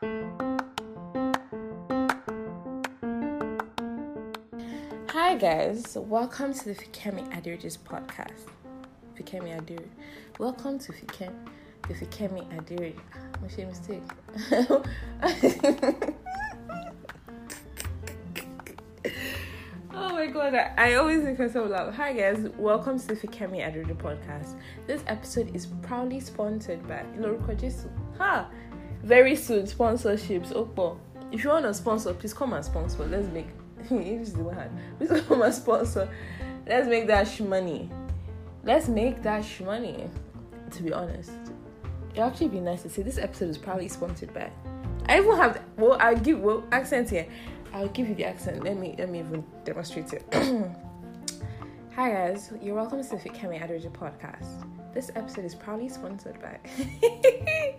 Hi guys, welcome to the Fikemi Aderoju's podcast. Fikemi Adir. Welcome to Fikem, the Fikemi Aderoju. Ah, I made a mistake. oh my god, I, always make myself laugh. Hi guys, welcome to the Fikemi Aderoju podcast. This episode is proudly sponsored by Loruko Jesu. Ha! Very soon, sponsorships. Oh, Opo. If you want to sponsor, please come and sponsor. Let's make is the one. Please come and sponsor. Let's make that sh money. Let's make that sh money. To be honest, it actually be nice to say this episode is probably sponsored by. I even have well, I'll give well accent here. I'll give you the accent. Let me let me even demonstrate it. Hi guys, you're welcome to the Fikemi Aderoju podcast. This episode is proudly sponsored by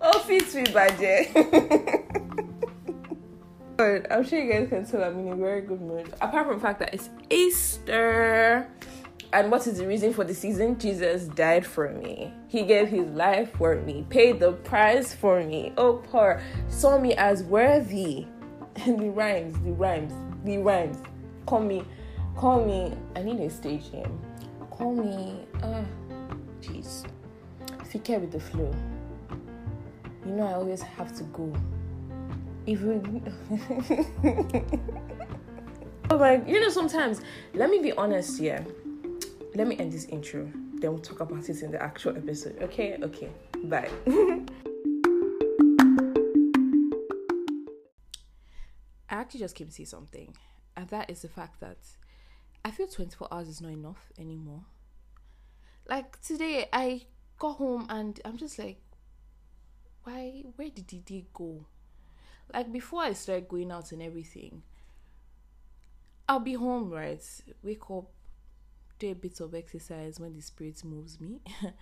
Oh Fit Me Budget. I'm sure you guys can tell I'm in a very good mood. Apart from the fact that it's Easter. And what is the reason for the season? Jesus died for me. He gave his life for me, paid the price for me. Oh, poor, saw me as worthy. And the rhymes, the rhymes, the rhymes. Call me, call me. I need a stage name. Call me, ah, jeez. Fike with the flow. You know, I always have to go. Even oh my you know sometimes let me be honest here let me end this intro then we'll talk about it in the actual episode. Okay? Okay. Bye. I actually just came to see something and that is the fact that i feel 24 hours is not enough anymore. Like today i got home and i'm just like why where did the day go like before I start going out and everything, I'll be home, right? Wake up, do a bit of exercise when the spirit moves me. and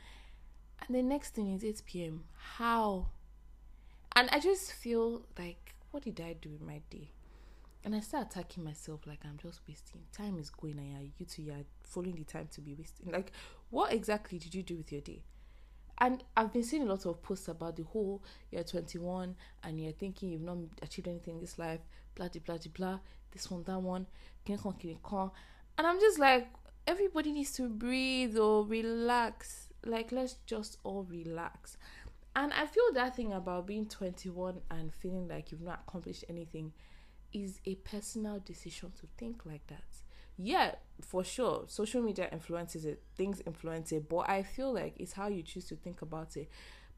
the next thing is 8 p.m. How? And I just feel like, what did I do in my day? And I start attacking myself like I'm just wasting. Time is going and you two are following the time to be wasting. Like, what exactly did you do with your day? And I've been seeing a lot of posts about the whole you're 21 and you're thinking you've not achieved anything in this life, blah, blah, blah, blah, this one, that one, can con, can con. and I'm just like, everybody needs to breathe or relax. Like, let's just all relax. And I feel that thing about being 21 and feeling like you've not accomplished anything is a personal decision to think like that yeah, for sure, social media influences it, things influence it, but I feel like it's how you choose to think about it.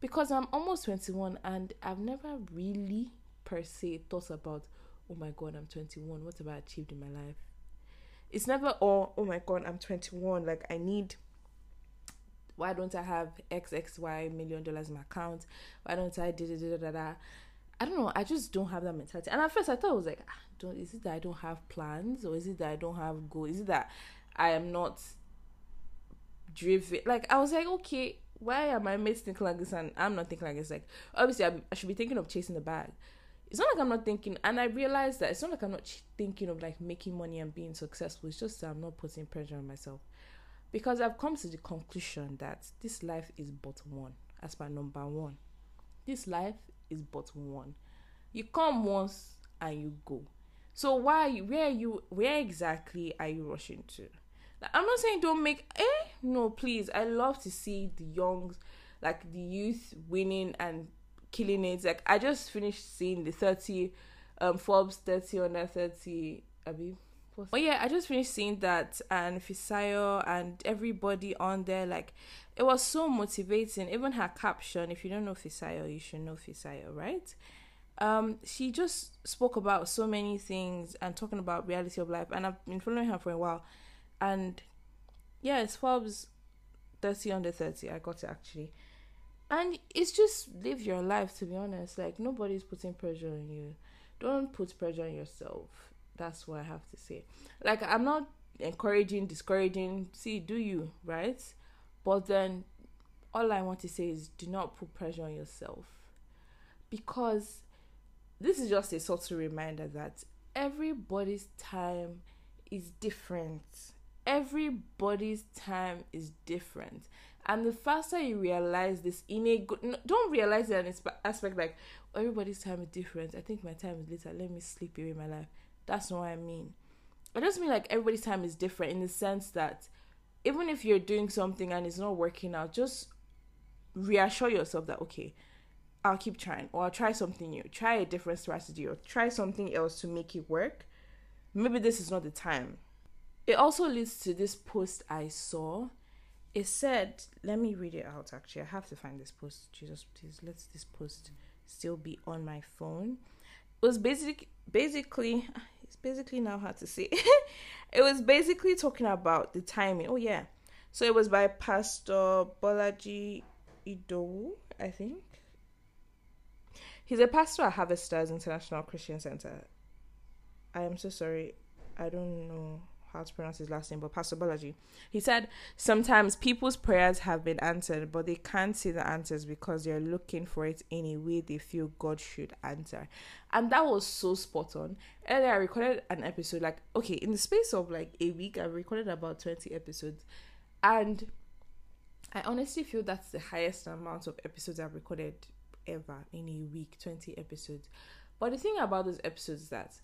Because I'm almost 21 and I've never really per se thought about, oh my god, I'm 21, what have I achieved in my life? It's never, oh, oh my god, I'm 21, like I need why don't I have XXY million dollars in my account? Why don't I da da da da da? I don't know. I just don't have that mentality. And at first, I thought it was like, ah, don't. Is it that I don't have plans, or is it that I don't have goals? Is it that I am not driven? Like I was like, okay, why are my mates thinking like this and I'm not thinking like this? Like obviously, I, I should be thinking of chasing the bag. It's not like I'm not thinking, and I realized that it's not like I'm not ch- thinking of like making money and being successful. It's just that I'm not putting pressure on myself because I've come to the conclusion that this life is but one. As my number one, this life is but one. You come once and you go. So why where you where exactly are you rushing to? Like, I'm not saying don't make eh no please. I love to see the young like the youth winning and killing it. Like I just finished seeing the 30 um Forbes 30 under 30 Abby. Oh yeah, I just finished seeing that and Fisayo and everybody on there like it was so motivating. Even her caption, if you don't know Fisayo, you should know Fisayo, right? Um, she just spoke about so many things and talking about reality of life, and I've been following her for a while. And yeah, it's Forbes 30 under 30. I got it actually. And it's just live your life, to be honest. Like, nobody's putting pressure on you. Don't put pressure on yourself. That's what I have to say. Like, I'm not encouraging, discouraging. See, do you, right? But then all I want to say is do not put pressure on yourself. Because this is just a subtle reminder that everybody's time is different. Everybody's time is different. And the faster you realize this in a good, don't realize it in an aspect like, everybody's time is different. I think my time is later. Let me sleep away my life. That's not what I mean. I just mean like everybody's time is different in the sense that even if you're doing something and it's not working out, just reassure yourself that okay, I'll keep trying or I'll try something new, try a different strategy or try something else to make it work. Maybe this is not the time. It also leads to this post I saw. It said, let me read it out actually. I have to find this post. Jesus, please let this post still be on my phone. It was basic basically it's basically now hard to say. it was basically talking about the timing. Oh yeah. So it was by Pastor Bolaji Idowu, I think. He's a pastor at Harvesters International Christian Center. I am so sorry. I don't know how to pronounce his last name, but Pastor Bolaji. He said sometimes people's prayers have been answered, but they can't see the answers because they're looking for it in a way they feel God should answer. And that was so spot on. Earlier, I recorded an episode, like, okay, in the space of like a week, I recorded about 20 episodes. And I honestly feel that's the highest amount of episodes I've recorded ever in a week 20 episodes. But the thing about those episodes is that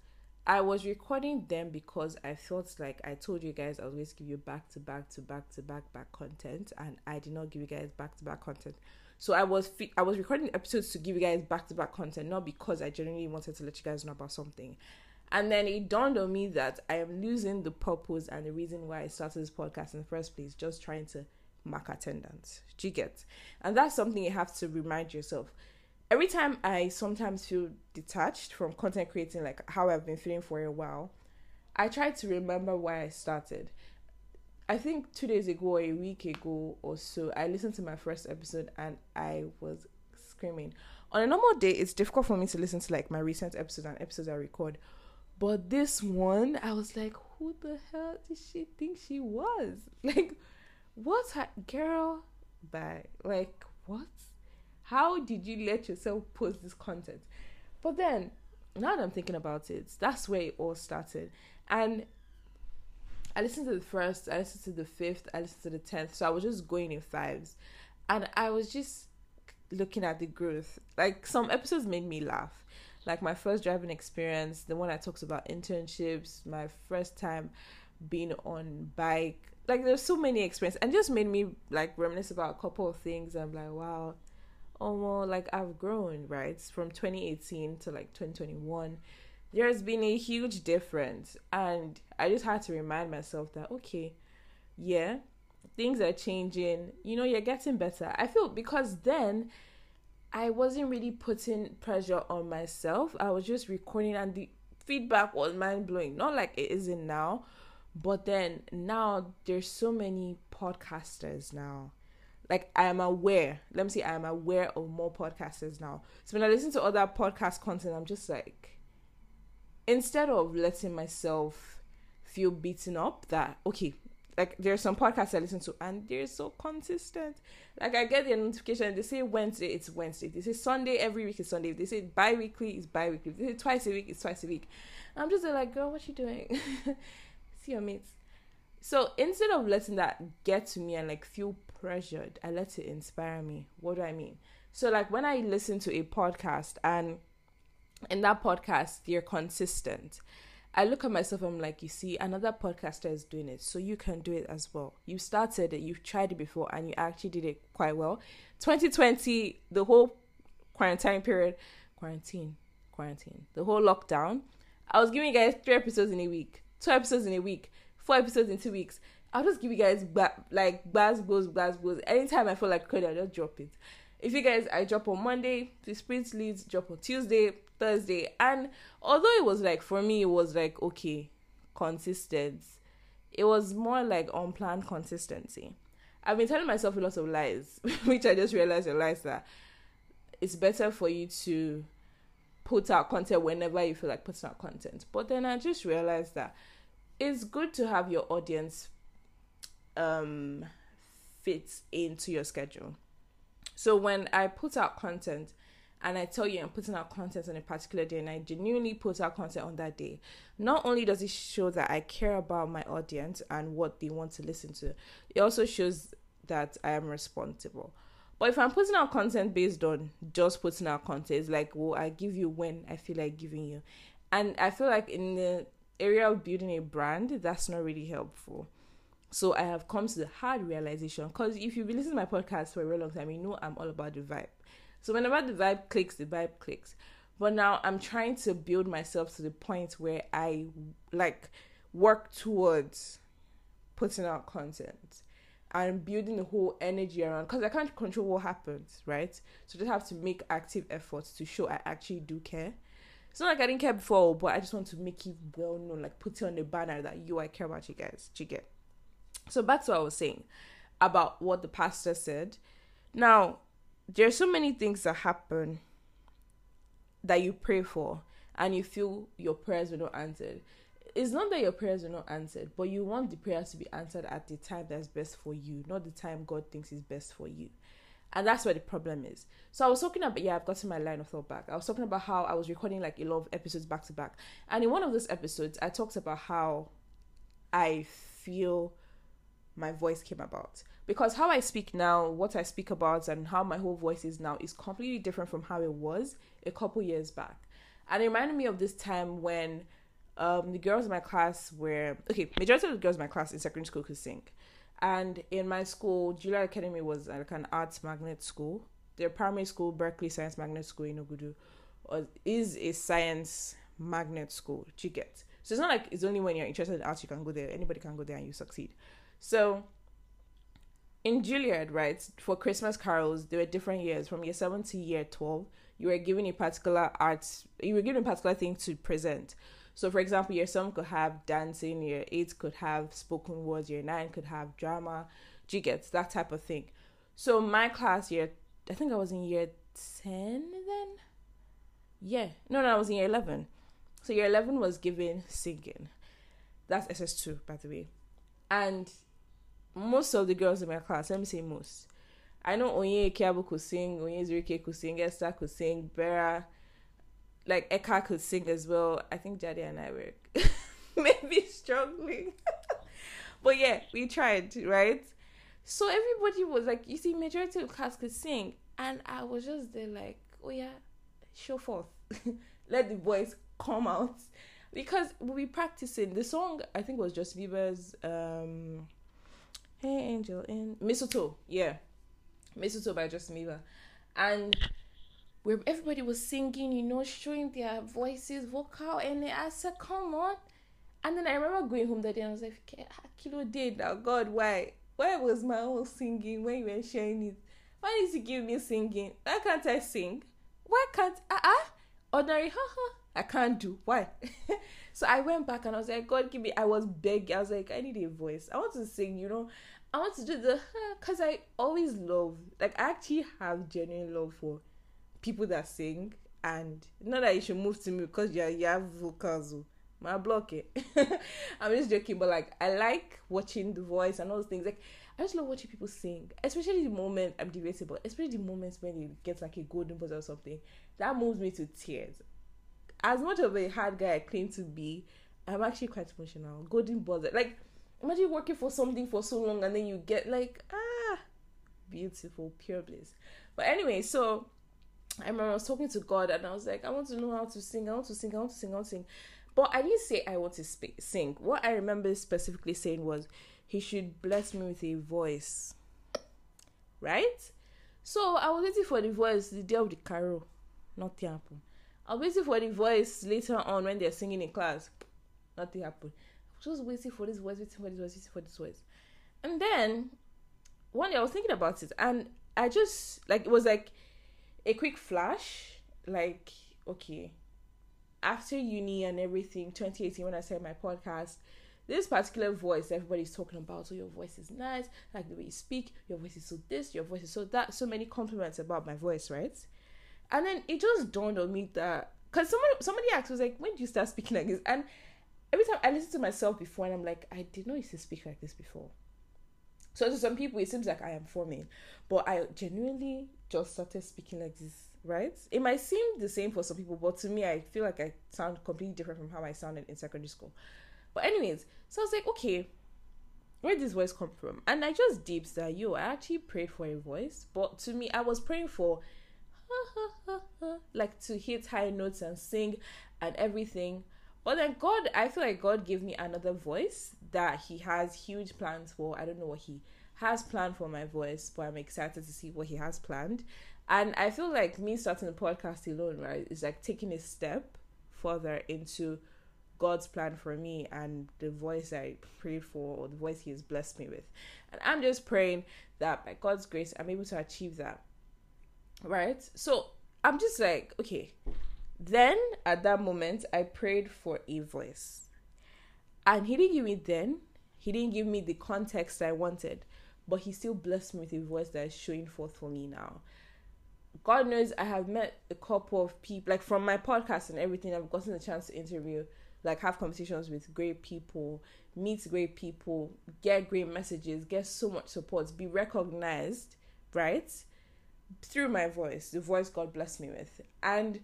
I was recording them because I felt like I told you guys I to give you back to back to back to back back content, and I did not give you guys back to back content. So I was fi- I was recording episodes to give you guys back to back content, not because I genuinely wanted to let you guys know about something. And then it dawned on me that I am losing the purpose and the reason why I started this podcast in the first place, just trying to mark attendance. Do you get? And that's something you have to remind yourself every time I sometimes feel detached from content creating, like how I've been feeling for a while, I try to remember why I started. I think two days ago or a week ago or so, I listened to my first episode and I was screaming. On a normal day, it's difficult for me to listen to like my recent episodes and episodes I record. But this one, I was like, who the hell did she think she was? Like, what's her girl? Bye. Like, what? How did you let yourself post this content? But then, now that I'm thinking about it, that's where it all started. And I listened to the first, I listened to the fifth, I listened to the tenth. So I was just going in fives. And I was just looking at the growth. Like some episodes made me laugh. Like my first driving experience, the one I talks about internships, my first time being on bike. Like there's so many experiences and just made me like reminisce about a couple of things. I'm like, wow, almost like I've grown, right? From 2018 to like 2021. There's been a huge difference. And I just had to remind myself that, okay, yeah, things are changing. You know, you're getting better. I feel because then I wasn't really putting pressure on myself. I was just recording, and the feedback was mind blowing. Not like it isn't now, but then now there's so many podcasters now like I am aware. Let me see, I am aware of more podcasters now. So when I listen to other podcast content, I'm just like, instead of letting myself feel beaten up, that okay, like there's some podcasts I listen to and they're so consistent. Like I get the notification, they say Wednesday, it's Wednesday. They say Sunday every week is Sunday. They say bi-weekly, it's bi-weekly. If they say twice a week, it's twice a week. I'm just like, girl, what you doing? see your mates. So instead of letting that get to me and like feel pressured, I let it inspire me. What do I mean? So like when I listen to a podcast and in that podcast they're consistent, I look at myself, I'm like, you see, another podcaster is doing it, so you can do it as well. You started it, you've tried it before, and you actually did it quite well. 2020, the whole quarantine period, quarantine, quarantine, the whole lockdown, I was giving you guys three episodes in a week, two episodes in a week four episodes in two weeks. I'll just give you guys ba- like buzz goes buzz goes. Anytime I feel like credit, I just drop it. If you guys, I drop on Monday, the sprint leads drop on Tuesday, Thursday, and although it was like for me, it was like okay, consistent. It was more like unplanned consistency. I've been telling myself a lot of lies, which I just realized are lies that it's better for you to put out content whenever you feel like putting out content. But then I just realized that it's good to have your audience um fit into your schedule. So when I put out content and I tell you I'm putting out content on a particular day and I genuinely put out content on that day, not only does it show that I care about my audience and what they want to listen to, it also shows that I am responsible. But if I'm putting out content based on just putting out content, it's like, well, I give you when I feel like giving you. And I feel like in the area of building a brand, that's not really helpful. So I have come to the hard realization because if you've been listening to my podcast for a very long time, you know I'm all about the vibe. So whenever the vibe clicks, the vibe clicks. But now I'm trying to build myself to the point where I like work towards putting out content and building the whole energy around because I can't control what happens, right? So just have to make active efforts to show I actually do care. It's not like I didn't care before, but I just want to make it well known, like put it on the banner that you I care about you guys. Do you get? So back to what I was saying about what the pastor said. Now, there are so many things that happen that you pray for and you feel your prayers were not answered it's not that your prayers are not answered, but you want the prayers to be answered at the time that's best for you, not the time God thinks is best for you. And that's where the problem is. So I was talking about yeah, I've gotten my line of thought back. I was talking about how I was recording like a lot of episodes back to back. And in one of those episodes, I talked about how I feel my voice came about. Because how I speak now, what I speak about and how my whole voice is now is completely different from how it was a couple years back. And it reminded me of this time when um, the girls in my class were okay. Majority of the girls in my class in secondary school could sing, and in my school, Juilliard Academy was like an arts magnet school. Their primary school, Berkeley Science Magnet School in Ogudu, was, is a science magnet school. You get? So it's not like it's only when you're interested in arts you can go there. Anybody can go there and you succeed. So in Juilliard, right, for Christmas carols, there were different years from year seven to year twelve. You were given a particular arts. You were given a particular thing to present. So, for example, your seven could have dancing, your eight could have spoken words, your nine could have drama, gets that type of thing. So, my class year, I think I was in year 10 then? Yeah, no, no, I was in year 11. So, year 11 was given singing. That's SS2, by the way. And most of the girls in my class, let me say most. I know Onye Kiabu could sing, Onye Zurike could sing, Esther could sing, Bera like Eka could sing as well. I think Jadi and I were maybe struggling. but yeah, we tried, right? So everybody was like, you see, majority of class could sing. And I was just there like, oh yeah, show forth. Let the voice come out. Because we'll be practicing. The song, I think, was Justin Bieber's um, Hey Angel in Mistletoe. Yeah. Mistletoe by Justin Bieber. And where everybody was singing, you know, showing their voices, vocal, and I said, "Come on!" And then I remember going home that day and I was like, "Kilo did now, God, why? Why was my own singing when you were sharing it? Why did you give me singing? Why can't I sing? Why can't ah uh, uh, ordinary? Haha, I can't do. Why?" so I went back and I was like, "God, give me." I was begging. I was like, "I need a voice. I want to sing." You know. I want to do the because I always love like I actually have genuine love for people that sing and not that you should move to me because you you have vocals. Oh. My block it. I'm just joking, but like I like watching the voice and all those things. Like I just love watching people sing, especially the moment I'm debatable, especially the moments when it gets like a golden buzzer or something. That moves me to tears. As much of a hard guy I claim to be, I'm actually quite emotional. Golden buzzer like imagine working for something for so long and then you get like ah, beautiful, pure bliss. But anyway, so I remember I was talking to God and I was like, I want to know how to sing, I want to sing, I want to sing, I want to sing. But I didn't say I want to sp- sing. What I remember specifically saying was, He should bless me with a voice. Right? So I was waiting for the voice the day of the carol. Nothing happened. I was waiting for the voice later on when they're singing in class. Nothing happened. I was just waiting for this voice, waiting for this voice, waiting for this voice. And then one day I was thinking about it and I just like it was like a quick flash like okay after uni and everything 2018 when i started my podcast this particular voice everybody's talking about so your voice is nice like the way you speak your voice is so this your voice is so that so many compliments about my voice right? And then it just dawned on me that because somebody somebody asked was like when did you start speaking like this? And every time i listen to myself before and i'm like i did not used to speak like this before. So to some people, it seems like I am forming, but I genuinely just started speaking like this, right? It might seem the same for some people, but to me, I feel like I sound completely different from how I sounded in secondary school. But anyways, so I was like, okay, where did this voice come from? And I just deeps that yo, I actually prayed for a voice, but to me, I was praying for like to hit high notes and sing and everything. But then God, I feel like God gave me another voice that He has huge plans for. I don't know what He has planned for my voice, but I'm excited to see what He has planned. And I feel like me starting the podcast alone, right, is like taking a step further into God's plan for me and the voice I prayed for or the voice He has blessed me with. And I'm just praying that by God's grace, I'm able to achieve that. Right? So I'm just like, okay. Then at that moment, I prayed for a voice. And He didn't give me then, He didn't give me the context I wanted, but He still blessed me with a voice that is showing forth for me now. God knows I have met a couple of people, like from my podcast and everything, I've gotten a chance to interview like have conversations with great people, meet great people, get great messages, get so much support, be recognized, right? Through my voice, the voice God blessed me with. And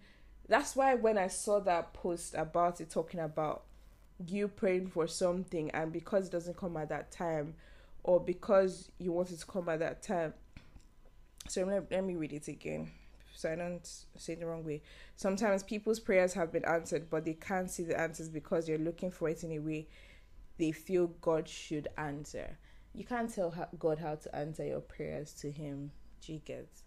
that's why when I saw that post about it talking about you praying for something and because it doesn't come at that time or because you wanted to come at that time. So let, let me read it again so I don't say the wrong way. Sometimes people's prayers have been answered, but they can't see the answers because they're looking for it in a way they feel God should answer. You can't tell God how to answer your prayers to Him. Gets,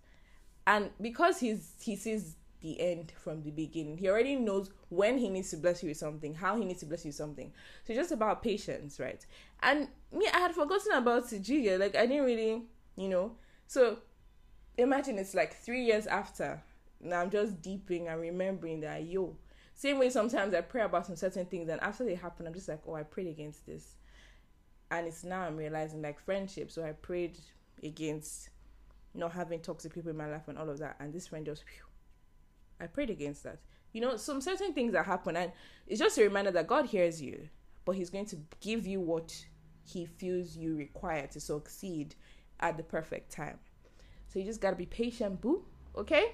and because He's He sees the end from the beginning. He already knows when he needs to bless you with something, how he needs to bless you with something. So just about patience, right? And me, I had forgotten about Jiga. Like I didn't really, you know. So imagine it's like three years after. Now I'm just deeping and remembering that yo. Same way sometimes I pray about some certain things and after they happen, I'm just like, oh, I prayed against this. And it's now I'm realizing like friendship. So I prayed against not having toxic people in my life and all of that. And this friend just, I prayed against that. You know, some certain things that happen, and it's just a reminder that God hears you, but He's going to give you what He feels you require to succeed at the perfect time. So you just gotta be patient, boo. Okay?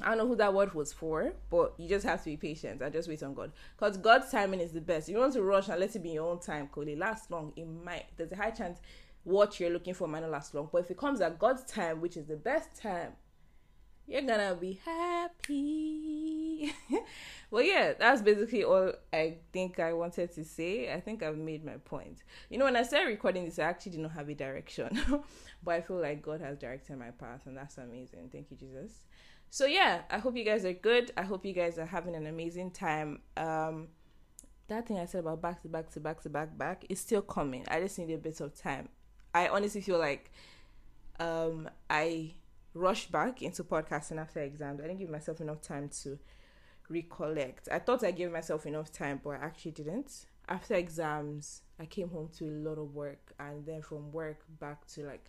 I don't know who that word was for, but you just have to be patient and just wait on God. Because God's timing is the best. You don't want to rush and let it be your own time, because it lasts long. It might there's a high chance what you're looking for might not last long. But if it comes at God's time, which is the best time, you're gonna be happy. well, yeah, that's basically all I think I wanted to say. I think I've made my point. You know, when I started recording this, I actually did not have a direction, but I feel like God has directed my path, and that's amazing. Thank you, Jesus. So yeah, I hope you guys are good. I hope you guys are having an amazing time. Um, that thing I said about back to back to back to back back is still coming. I just need a bit of time. I honestly feel like um I rushed back into podcasting after exams. I didn't give myself enough time to recollect. I thought I gave myself enough time, but I actually didn't. After exams, I came home to a lot of work, and then from work back to like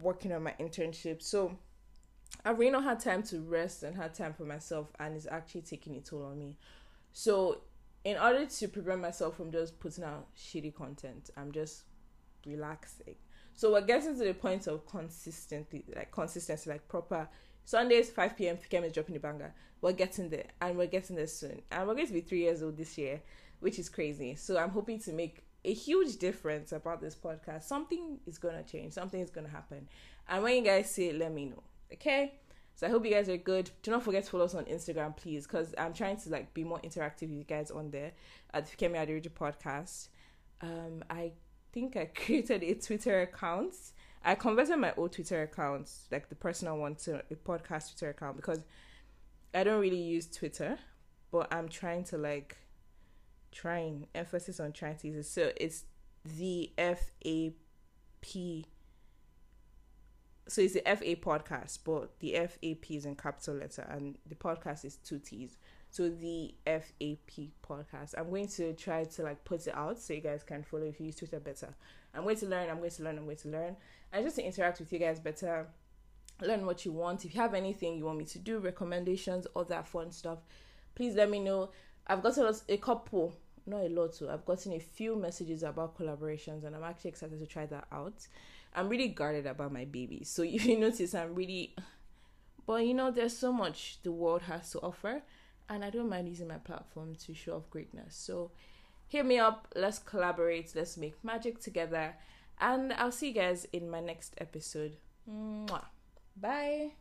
working on my internship. So I've really not had time to rest and had time for myself, and it's actually taking a toll on me. So, in order to prevent myself from just putting out shitty content, I'm just relaxing so we're getting to the point of consistently, like consistency, like proper. Sundays, 5 p.m. Fikem is dropping the banger. We're getting there, and we're getting there soon. And we're going to be three years old this year, which is crazy. So I'm hoping to make a huge difference about this podcast. Something is going to change. Something is going to happen. And when you guys see it, let me know. Okay? So I hope you guys are good. Do not forget to follow us on Instagram, please, because I'm trying to like be more interactive with you guys on there at the Fikemi Aderoju podcast. Um, I think I created a Twitter account. I converted my old Twitter account, like the personal one, to a podcast Twitter account because I don't really use Twitter, but I'm trying to like trying emphasis on trying to use it. So it's the F A P. So it's the F A podcast, but the F A P is in capital letter, and the podcast is two T's to the FAP podcast. I'm going to try to like put it out so you guys can follow if you use Twitter better. I'm going to learn, I'm going to learn, I'm going to learn. And just to interact with you guys better, learn what you want. If you have anything you want me to do, recommendations, all that fun stuff, please let me know. I've gotten a couple, not a lot, so I've gotten a few messages about collaborations, and I'm actually excited to try that out. I'm really guarded about my baby, so if you notice, I'm really, but you know, there's so much the world has to offer and I don't mind using my platform to show off greatness. So hit me up. Let's collaborate. Let's make magic together. And I'll see you guys in my next episode. Mwah. Bye.